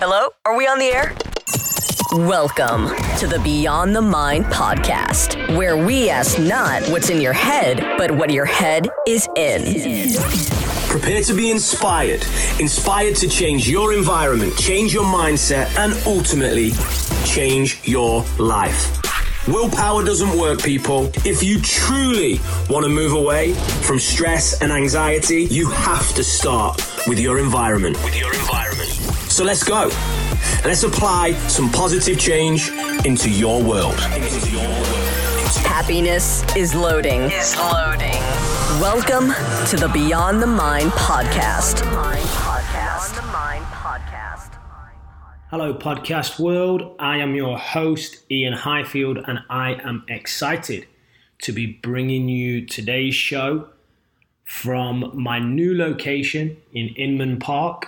Hello? Are we on the air? Welcome to the Beyond the Mind podcast, where we ask not what's in your head, but what your head is in. Prepare to be inspired. Inspired to change your environment, change your mindset, and ultimately change your life. Willpower doesn't work, people. If you truly want to move away from stress and anxiety, you have to start with your environment. With your environment. So let's go. Let's apply some positive change into your world. Into your world. Happiness is loading. Is loading. Welcome to the Beyond the Mind podcast. Hello, podcast world. I am your host, Ian Highfield, and I am excited to be bringing you today's show from my new location in Inman Park,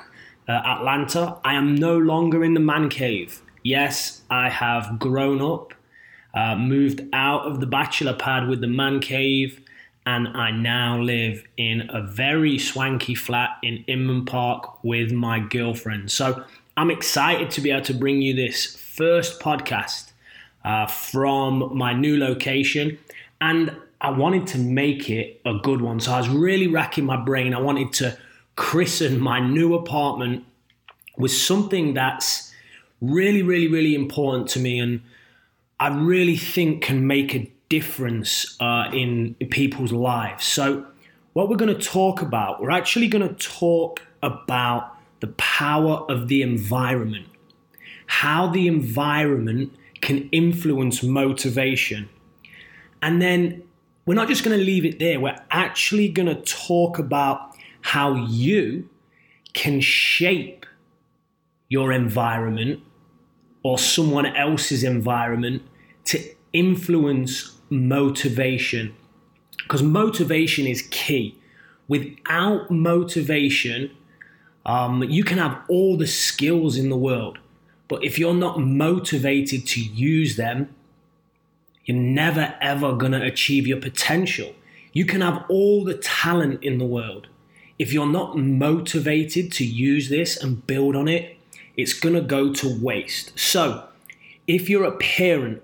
uh, Atlanta. I am no longer in the man cave. Yes, I have grown up, uh, moved out of the bachelor pad with the man cave, and I now live in a very swanky flat in Inman Park with my girlfriend. So I'm excited to be able to bring you this first podcast uh, from my new location. And I wanted to make it a good one. So I was really racking my brain. I wanted to christen my new apartment with something that's really, really, really important to me. And I really think can make a difference uh, in, in people's lives. So, what we're going to talk about, we're actually going to talk about the power of the environment, how the environment can influence motivation. And then we're not just going to leave it there, we're actually going to talk about how you can shape your environment or someone else's environment to influence motivation. Because motivation is key. Without motivation, um, you can have all the skills in the world, but if you're not motivated to use them, you're never ever going to achieve your potential. You can have all the talent in the world. If you're not motivated to use this and build on it, it's going to go to waste. So, if you're a parent,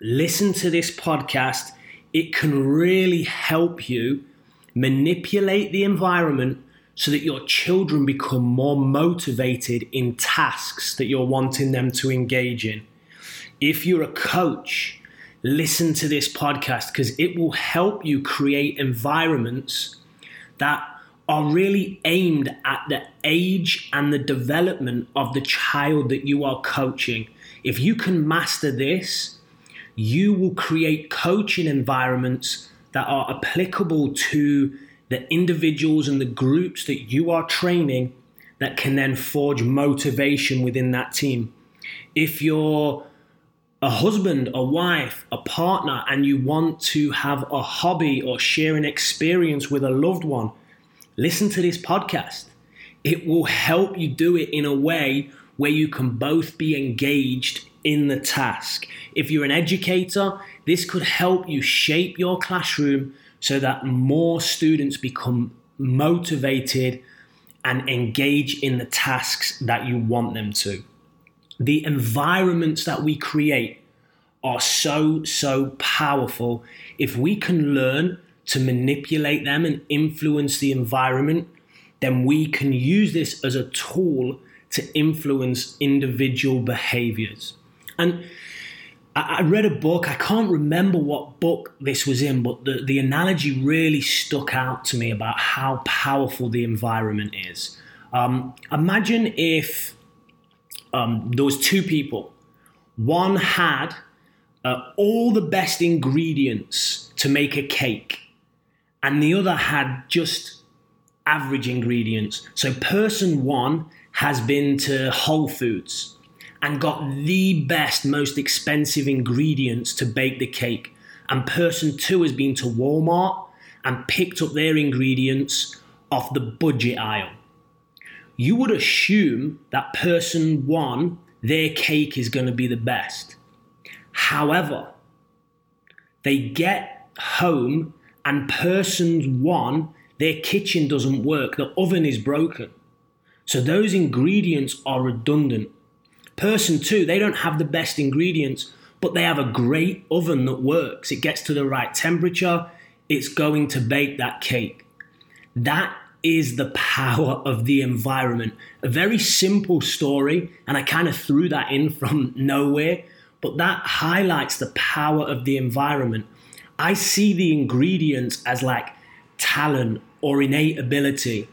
listen to this podcast. It can really help you manipulate the environment so that your children become more motivated in tasks that you're wanting them to engage in. If you're a coach, listen to this podcast because it will help you create environments that are really aimed at the age and the development of the child that you are coaching. If you can master this, you will create coaching environments that are applicable to the individuals and the groups that you are training that can then forge motivation within that team. If you're a husband, a wife, a partner, and you want to have a hobby or share an experience with a loved one, listen to this podcast. It will help you do it in a way where you can both be engaged in the task. If you're an educator, this could help you shape your classroom so that more students become motivated and engage in the tasks that you want them to. The environments that we create are so, so powerful. If we can learn to manipulate them and influence the environment, then we can use this as a tool to influence individual behaviors. And I, read a book. I can't remember what book this was in, but the, the analogy really stuck out to me about how powerful the environment is. Um, imagine if um, two people. One had uh, all the best ingredients to make a cake, and the other had just average ingredients. So, person one has been to Whole Foods and got the best, most expensive ingredients to bake the cake. And person two has been to Walmart and picked up their ingredients off the budget aisle. You would assume that person one, their cake is going to be the best. However, they get home and person one, their kitchen doesn't work, the oven is broken. So those ingredients are redundant. Person two, they don't have the best ingredients, but they have a great oven that works. It gets to the right temperature, it's going to bake that cake. That is the power of the environment. A very simple story, and I kind of threw that in from nowhere, but that highlights the power of the environment. I see the ingredients as like talent or innate ability.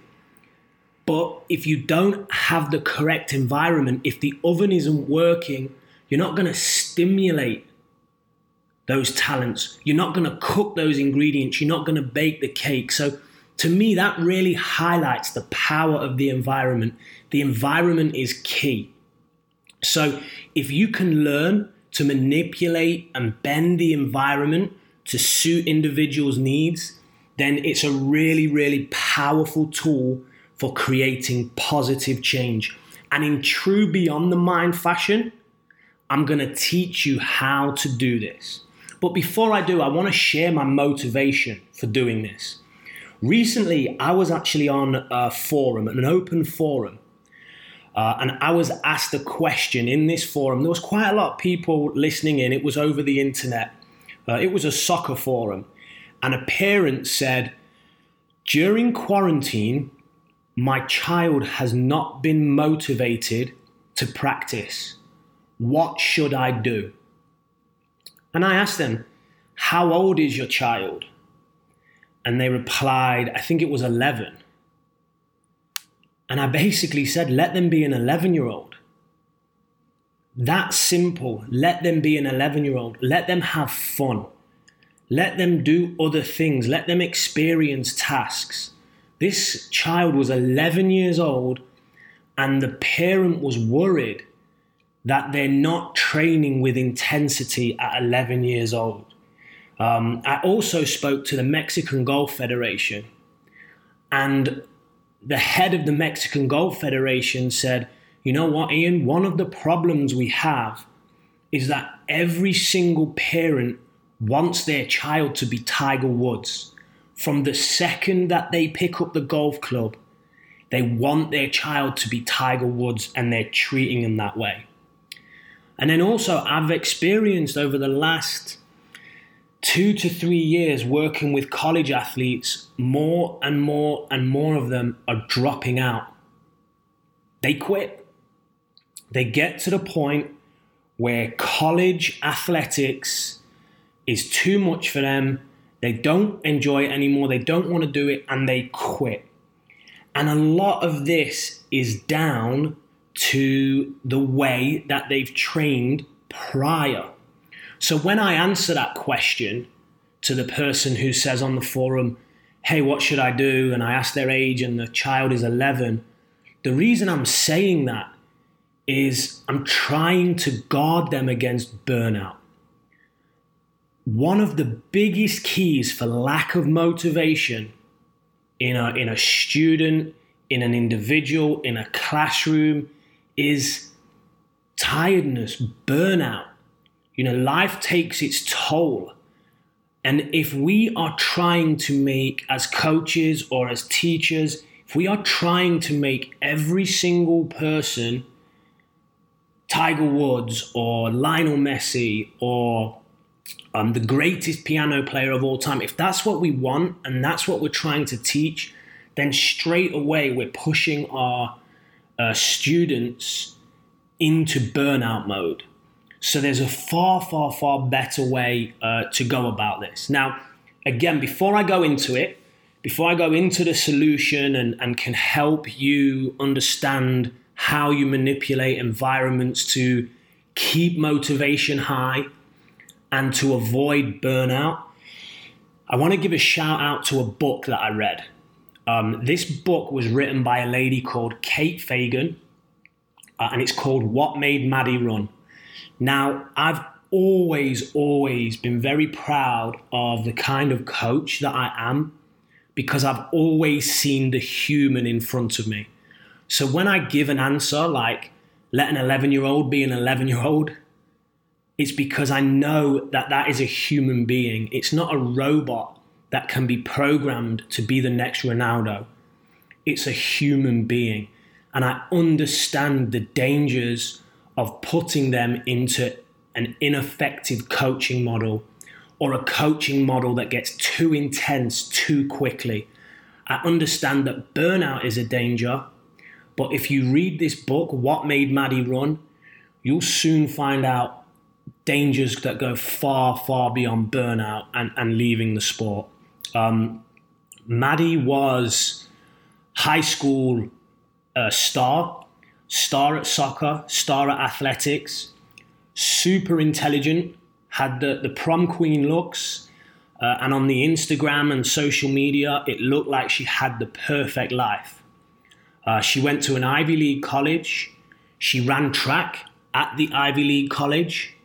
But if you don't have the correct environment, if the oven isn't working, you're not going to stimulate those talents. You're not going to cook those ingredients. You're not going to bake the cake. So, to me, that really highlights the power of the environment. The environment is key. So, if you can learn to manipulate and bend the environment to suit individuals' needs, then it's a really, really powerful tool for creating positive change. And in true Beyond the Mind fashion, I'm going to teach you how to do this. But before I do, I want to share my motivation for doing this. Recently, I was actually on a forum, an open forum, uh, and I was asked a question in this forum. There was quite a lot of people listening in. It was over the internet. Uh, it was a soccer forum, and a parent said, "During quarantine, my child has not been motivated to practice. What should I do?" And I asked them, "How old is your child?" And they replied, "I think it was 11." And I basically said, let them be an 11 year old. That simple. Let them be an 11 year old. Let them have fun. Let them do other things. Let them experience tasks. This child was 11 years old, and the parent was worried that they're not training with intensity at 11 years old. Um, I also spoke to the Mexican Golf Federation, and the head of the Mexican Golf Federation said, You know what, Ian? One of the problems we have is that every single parent wants their child to be Tiger Woods. From the second that they pick up the golf club, they want their child to be Tiger Woods and they're treating them that way. And then also, I've experienced over the last two to three years working with college athletes, more and more and more of them are dropping out. They quit. They get to the point where college athletics is too much for them. They don't enjoy it anymore. They don't want to do it and they quit. And a lot of this is down to the way that they've trained prior. So when I answer that question to the person who says on the forum, hey, what should I do? And I ask their age and the child is 11, the reason I'm saying that is I'm trying to guard them against burnout. One of the biggest keys for lack of motivation in a, in a student, in an individual, in a classroom is tiredness, burnout. You know, life takes its toll. And if we are trying to make, as coaches or as teachers, if we are trying to make every single person Tiger Woods or Lionel Messi or um, the greatest piano player of all time, if that's what we want and that's what we're trying to teach, then straight away we're pushing our uh, students into burnout mode. So there's a far, far, far better way uh, to go about this. Now, again, before I go into it, before I go into the solution and, and can help you understand how you manipulate environments to keep motivation high and to avoid burnout, I want to give a shout out to a book that I read. Um, this book was written by a lady called Kate Fagan, uh, and it's called What Made Maddie Run. Now, I've always, always been very proud of the kind of coach that I am because I've always seen the human in front of me. So when I give an answer like, let an 11 year old be an 11 year old, it's because I know that that is a human being. It's not a robot that can be programmed to be the next Ronaldo. It's a human being. and I understand the dangers of putting them into an ineffective coaching model or a coaching model that gets too intense too quickly. I understand that burnout is a danger, but if you read this book, What Made Maddie Run, you'll soon find out dangers that go far, far beyond burnout and, and leaving the sport. Um, Maddie was high school uh, star, star at soccer, star at athletics, super intelligent, had the, the prom queen looks. Uh, and on the Instagram and social media, it looked like she had the perfect life. Uh, she went to an Ivy League college. She ran track at the Ivy League college.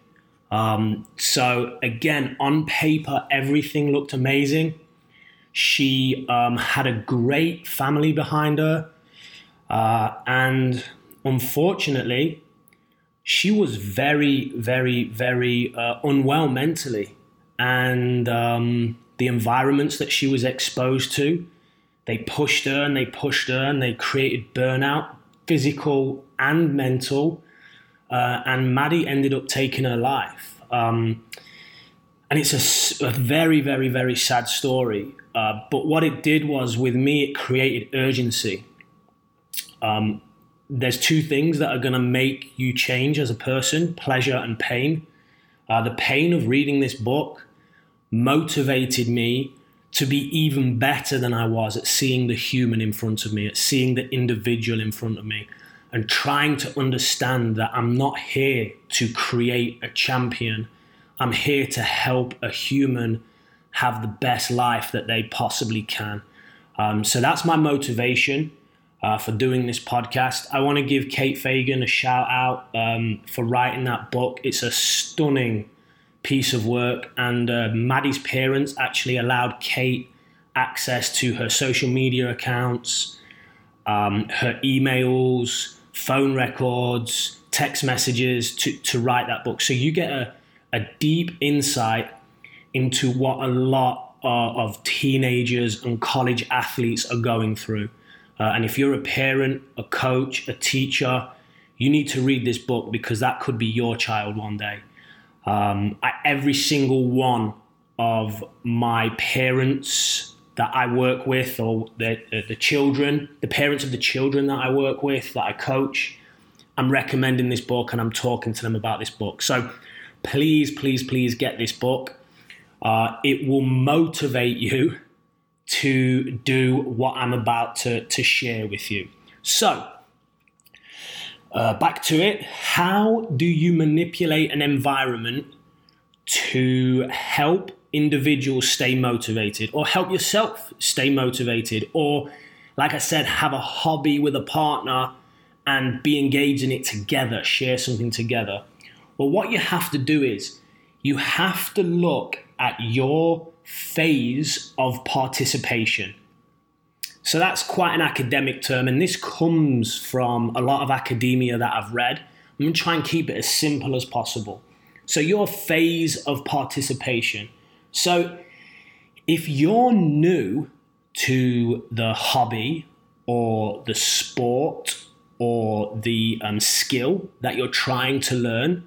Um, so, again, on paper, everything looked amazing. She um, had a great family behind her. Uh, and unfortunately, she was very, very, very uh, unwell mentally. And um, the environments that she was exposed to, they pushed her and they pushed her and they created burnout, physical and mental. Uh, and Maddie ended up taking her life. Um, and it's a, a, very, very, very sad story. Uh, but what it did was, with me, it created urgency. Um, there's two things that are going to make you change as a person pleasure and pain. Uh, the pain of reading this book motivated me to be even better than I was at seeing the human in front of me, at seeing the individual in front of me, and trying to understand that I'm not here to create a champion. I'm here to help a human have the best life that they possibly can. Um, so that's my motivation uh, for doing this podcast. I want to give Kate Fagan a shout out um, for writing that book. It's a stunning piece of work, and uh, Maddie's parents actually allowed Kate access to her social media accounts, um, her emails, phone records, text messages to, to write that book. So you get a, a deep insight into what a lot of, of teenagers and college athletes are going through. Uh, and if you're a parent, a coach, a teacher, you need to read this book because that could be your child one day. Um, I, every single one of my parents that I work with, or the, the children, the parents of the children that I work with, that I coach, I'm recommending this book and I'm talking to them about this book. So please, please, please get this book. Uh, it will motivate you to do what I'm about to, to share with you. So, uh, back to it. How do you manipulate an environment to help individuals stay motivated or help yourself stay motivated? Or, like I said, have a hobby with a partner and be engaged in it together, share something together? Well, what you have to do is you have to look at your phase of participation. So that's quite an academic term, and this comes from a lot of academia that I've read. I'm going to try and keep it as simple as possible. So, your phase of participation. So, if you're new to the hobby or the sport or the um, skill that you're trying to learn,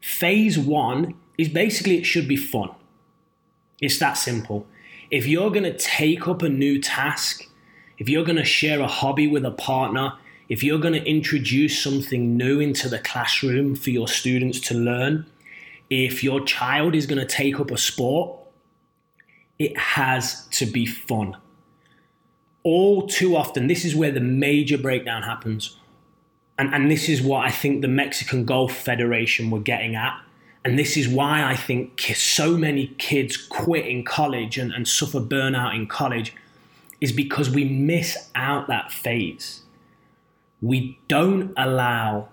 phase one is basically it should be fun. It's that simple. If you're going to take up a new task, if you're going to share a hobby with a partner, if you're going to introduce something new into the classroom for your students to learn, if your child is going to take up a sport, it has to be fun. All too often, this is where the major breakdown happens. And, and this is what I think the Mexican Golf Federation were getting at and this is why I think so many kids quit in college and, and suffer burnout in college, is because we miss out that phase. We don't allow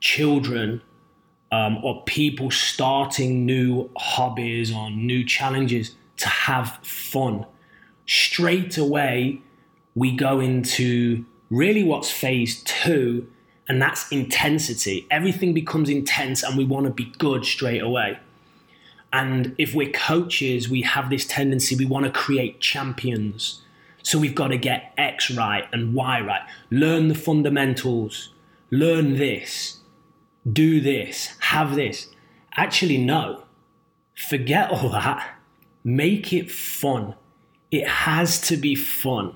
children um, or people starting new hobbies or new challenges to have fun. Straight away, we go into really what's phase two, and that's intensity. Everything becomes intense, and we want to be good straight away. And if we're coaches, we have this tendency, we want to create champions. So we've got to get X right and Y right. Learn the fundamentals. Learn this. Do this. Have this. Actually, no. Forget all that. Make it fun. It has to be fun.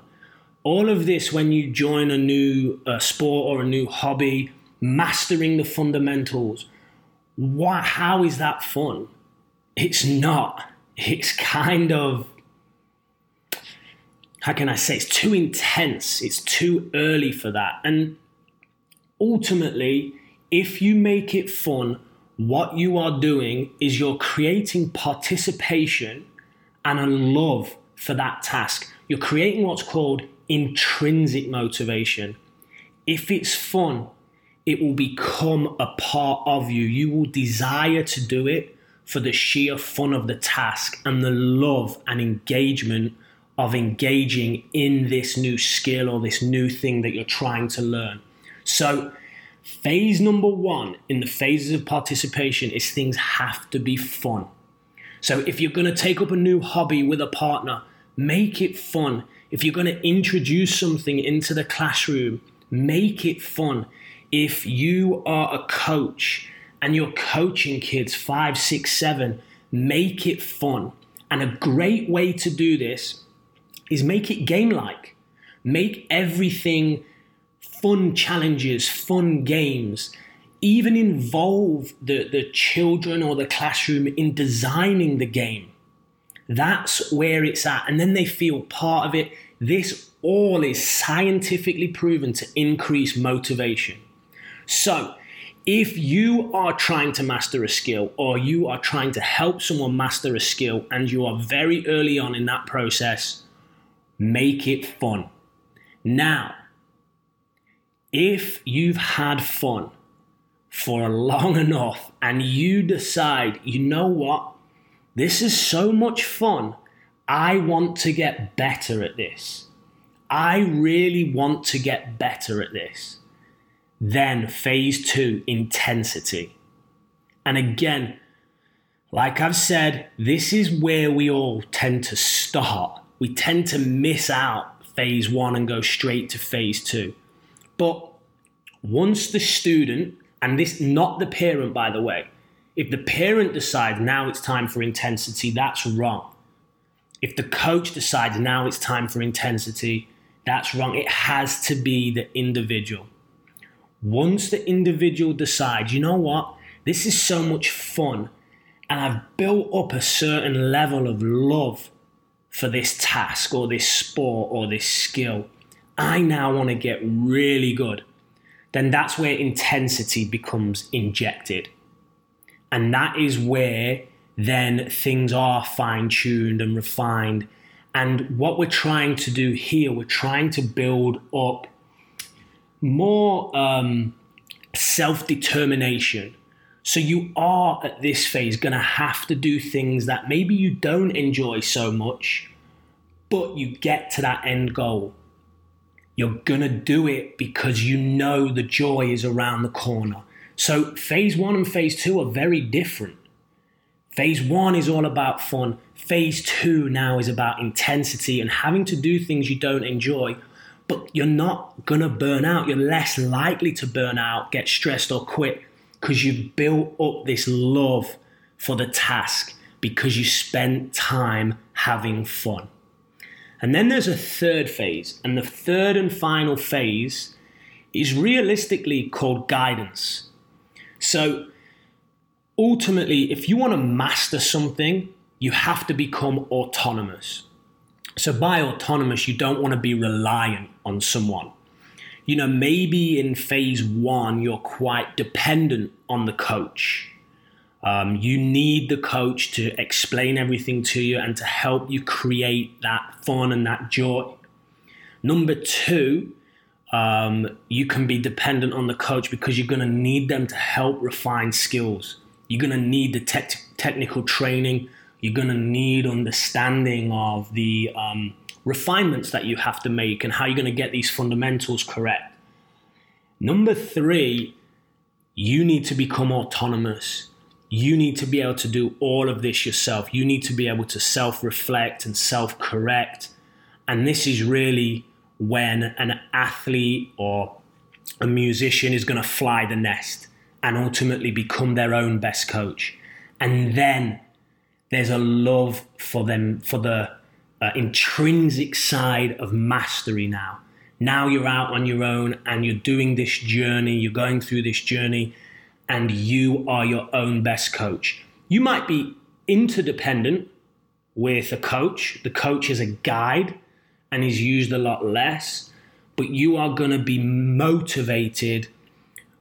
All of this, when you join a new uh, sport or a new hobby, mastering the fundamentals, what, how is that fun? It's not. It's kind of, how can I say, it's too intense. It's too early for that. And ultimately, if you make it fun, what you are doing is you're creating participation and a love for that task. You're creating what's called intrinsic motivation. If it's fun, it will become a part of you. You will desire to do it for the sheer fun of the task and the love and engagement of engaging in this new skill or this new thing that you're trying to learn. So, phase number one in the phases of participation is things have to be fun. So, if you're going to take up a new hobby with a partner, make it fun. If you're going to introduce something into the classroom, make it fun. If you are a coach and you're coaching kids five, six, seven, make it fun. And a great way to do this is make it game like. Make everything fun challenges, fun games. Even involve the, the children or the classroom in designing the game. That's where it's at. And then they feel part of it. This all is scientifically proven to increase motivation. So, if you are trying to master a skill or you are trying to help someone master a skill and you are very early on in that process, make it fun. Now, if you've had fun for long enough and you decide, you know what, this is so much fun, I want to get better at this. I really want to get better at this. Then, phase two, intensity. And again, like I've said, this is where we all tend to start. We tend to miss out phase one and go straight to phase two. But once the student, and this not the parent, by the way, if the parent decides now it's time for intensity, that's wrong. If the coach decides now it's time for intensity, that's wrong. It has to be the individual. Once the individual decides, you know what, this is so much fun, and I've built up a certain level of love for this task or this sport or this skill, I now want to get really good, then that's where intensity becomes injected. And that is where then things are fine tuned and refined. And what we're trying to do here, we're trying to build up more um, self determination. So you are at this phase going to have to do things that maybe you don't enjoy so much, but you get to that end goal. You're going to do it because you know the joy is around the corner. So, phase one and phase two are very different. Phase one is all about fun. Phase two now is about intensity and having to do things you don't enjoy, but you're not going to burn out. You're less likely to burn out, get stressed, or quit because you've built up this love for the task because you spent time having fun. And then there's a third phase, and the third and final phase is realistically called guidance. So ultimately, if you want to master something, you have to become autonomous. So, by autonomous, you don't want to be reliant on someone. You know, maybe in phase one, you're quite dependent on the coach. Um, you need the coach to explain everything to you and to help you create that fun and that joy. Number two, um, you can be dependent on the coach because you're going to need them to help refine skills. You're going to need the te- technical training. You're going to need understanding of the um, refinements that you have to make and how you're going to get these fundamentals correct. Number three, you need to become autonomous you need to be able to do all of this yourself. You need to be able to self reflect and self correct And this is really when an athlete or a musician is going to fly the nest and ultimately become their own best coach. And then there's a love for them, for the uh, intrinsic side of mastery now. Now you're out on your own and you're doing this journey, you're going through this journey, and you are your own best coach. You might be interdependent with a coach, the coach is a guide and is used a lot less, but you are going to be motivated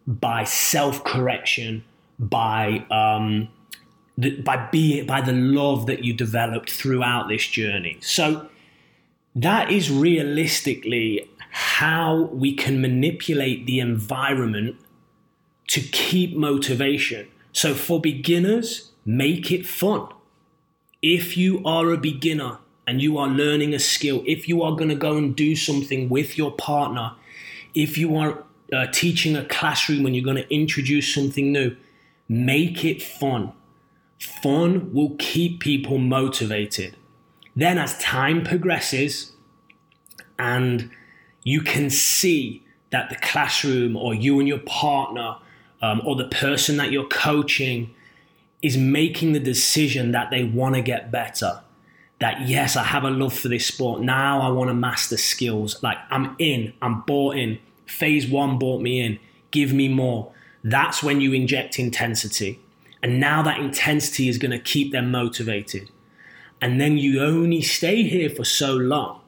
by self correction, by um, by being by the love that you developed throughout this journey. So that is realistically how we can manipulate the environment to keep motivation. So for beginners, make it fun. If you are a beginner and you are learning a skill, if you are going to go and do something with your partner, if you are uh, teaching a classroom and you're going to introduce something new, make it fun. Fun will keep people motivated. Then, as time progresses and you can see that the classroom or you and your partner um, or the person that you're coaching is making the decision that they want to get better. That yes, I have a love for this sport. Now I want to master skills. Like I'm in, I'm bought in. Phase one bought me in. Give me more. That's when you inject intensity. And now that intensity is going to keep them motivated. And then you only stay here for so long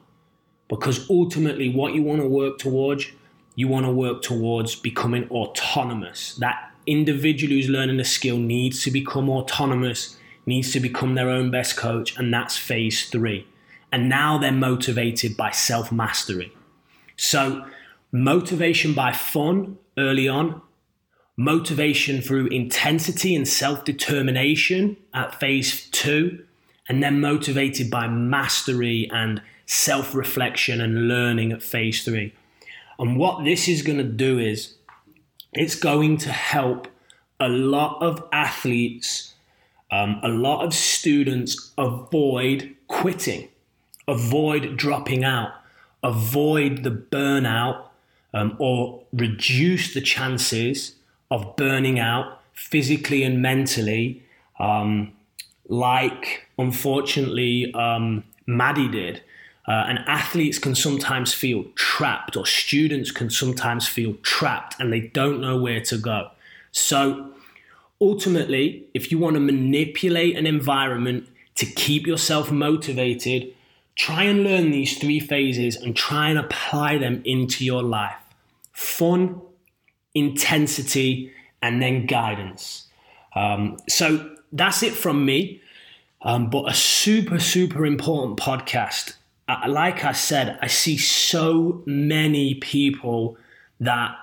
because ultimately, what you want to work towards, you want to work towards becoming autonomous. That individual who's learning a skill needs to become autonomous, needs to become their own best coach, and that's phase three. And now they're motivated by self mastery. So, motivation by fun early on, motivation through intensity and self determination at phase two, and then motivated by mastery and self reflection and learning at phase three. And what this is going to do is it's going to help a lot of athletes, um, a lot of students avoid quitting, avoid dropping out, avoid the burnout, um, or reduce the chances of burning out physically and mentally, um, like unfortunately um, Maddie did. Uh, and athletes can sometimes feel trapped, or students can sometimes feel trapped and they don't know where to go. So, ultimately, if you want to manipulate an environment to keep yourself motivated, try and learn these three phases and try and apply them into your life fun, intensity, and then guidance. Um, so, that's it from me. Um, but a super, super important podcast like I said, I see so many people that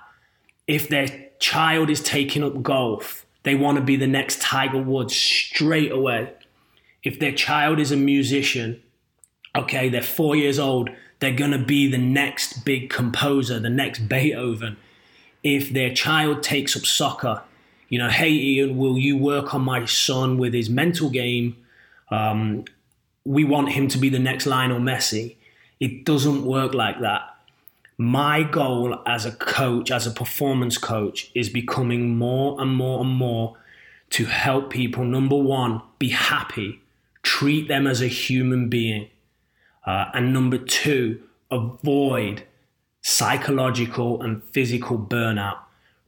if their child is taking up golf, they want to be the next Tiger Woods straight away. If their child is a musician, okay, they're four years old, they're going to be the next big composer, the next Beethoven. If their child takes up soccer, you know, hey, Ian, will you work on my son with his mental game? Um, we want him to be the next Lionel Messi. It doesn't work like that. My goal as a coach, as a performance coach, is becoming more and more and more to help people, number one, be happy, treat them as a human being. Uh, and number two, avoid psychological and physical burnout.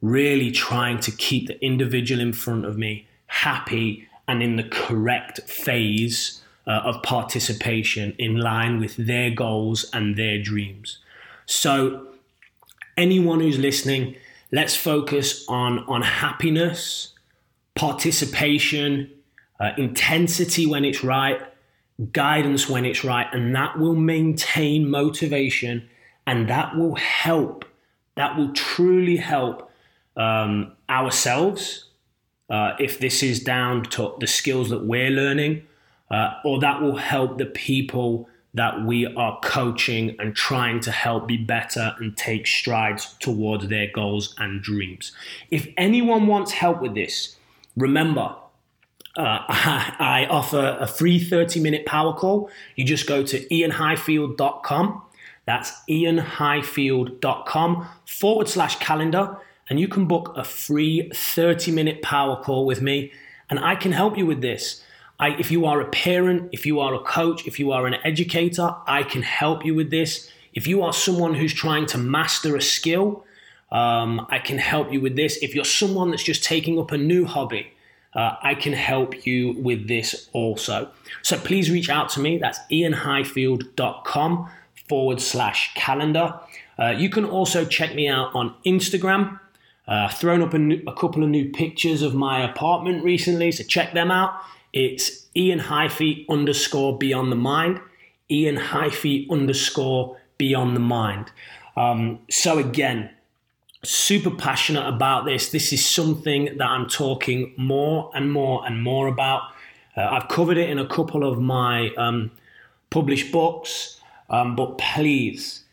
Really trying to keep the individual in front of me happy and in the correct phase uh, of participation in line with their goals and their dreams. So, anyone who's listening, let's focus on, on happiness, participation, uh, intensity when it's right, guidance when it's right, and that will maintain motivation and that will help, that will truly help um, ourselves. Uh, if this is down to the skills that we're learning, uh, or that will help the people that we are coaching and trying to help be better and take strides towards their goals and dreams. If anyone wants help with this, remember, uh, I, offer a free 30 minute power call. You just go to ianhighfield.com. That's ianhighfield.com forward slash calendar, and you can book a free 30 minute power call with me, and I can help you with this. I, if you are a parent, if you are a coach, if you are an educator, I can help you with this. If you are someone who's trying to master a skill, um, I can help you with this. If you're someone that's just taking up a new hobby, uh, I can help you with this also. So please reach out to me. That's ianhighfield.com forward slash calendar. Uh, you can also check me out on Instagram. Uh, thrown up a, new, a, couple of new pictures of my apartment recently, so check them out. It's Ian Hyphy underscore beyond the mind. Ian Hyphy underscore beyond the mind. Um, so again, super passionate about this. This is something that I'm talking more and more and more about. Uh, I've covered it in a couple of my um, published books, um, but please,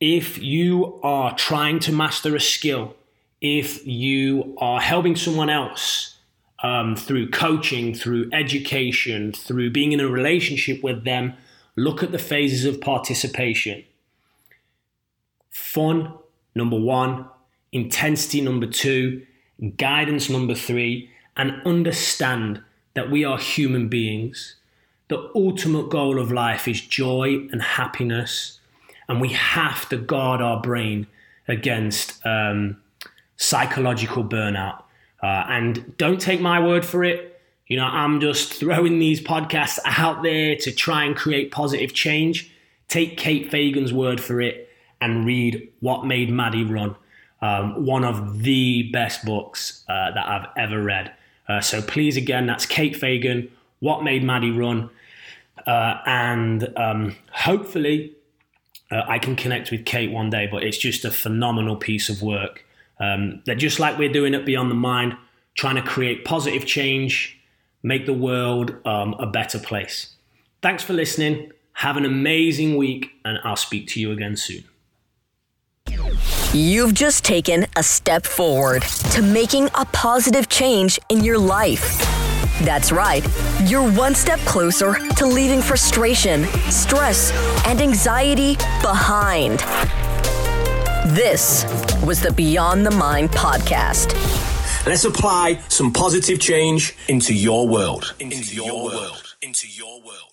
if you are trying to master a skill, if you are helping someone else um, through coaching, through education, through being in a relationship with them, look at the phases of participation. Fun, number one, intensity number two, guidance number three, and understand that we are human beings. The ultimate goal of life is joy and happiness, and we have to guard our brain against um, psychological burnout. Uh, and don't take my word for it. You know, I'm just throwing these podcasts out there to try and create positive change. Take Kate Fagan's word for it and read What Made Maddie Run um, one of the best books uh, that I've ever read. Uh, so please, again, that's Kate Fagan, What Made Maddie Run. Uh, and um, hopefully uh, I can connect with Kate one day, but it's just a phenomenal piece of work. Um, that just like we're doing it Beyond the Mind, trying to create positive change, make the world um, a better place. Thanks for listening. Have an amazing week, and I'll speak to you again soon. You've just taken a step forward to making a positive change in your life. That's right, you're one step closer to leaving frustration, stress, and anxiety behind. This was the Beyond the Mind podcast. Let's apply some positive change into your world. Into, into your, your world. world. Into your world.